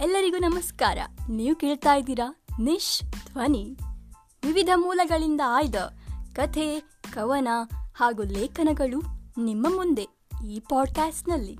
ಎಲ್ಲರಿಗೂ ನಮಸ್ಕಾರ. ನೀವು ಕೇಳ್ತಾ ಇದ್ದೀರಾ ನಿಶ್ ಧ್ವನಿ. ವಿವಿಧ ಮೂಲಗಳಿಂದ ಆಯ್ದ ಕಥೆ, ಕವನ ಹಾಗೂ ಲೇಖನಗಳು ನಿಮ್ಮ ಮುಂದೆ ಈ ಪಾಡ್ಕಾಸ್ಟ್ನಲ್ಲಿ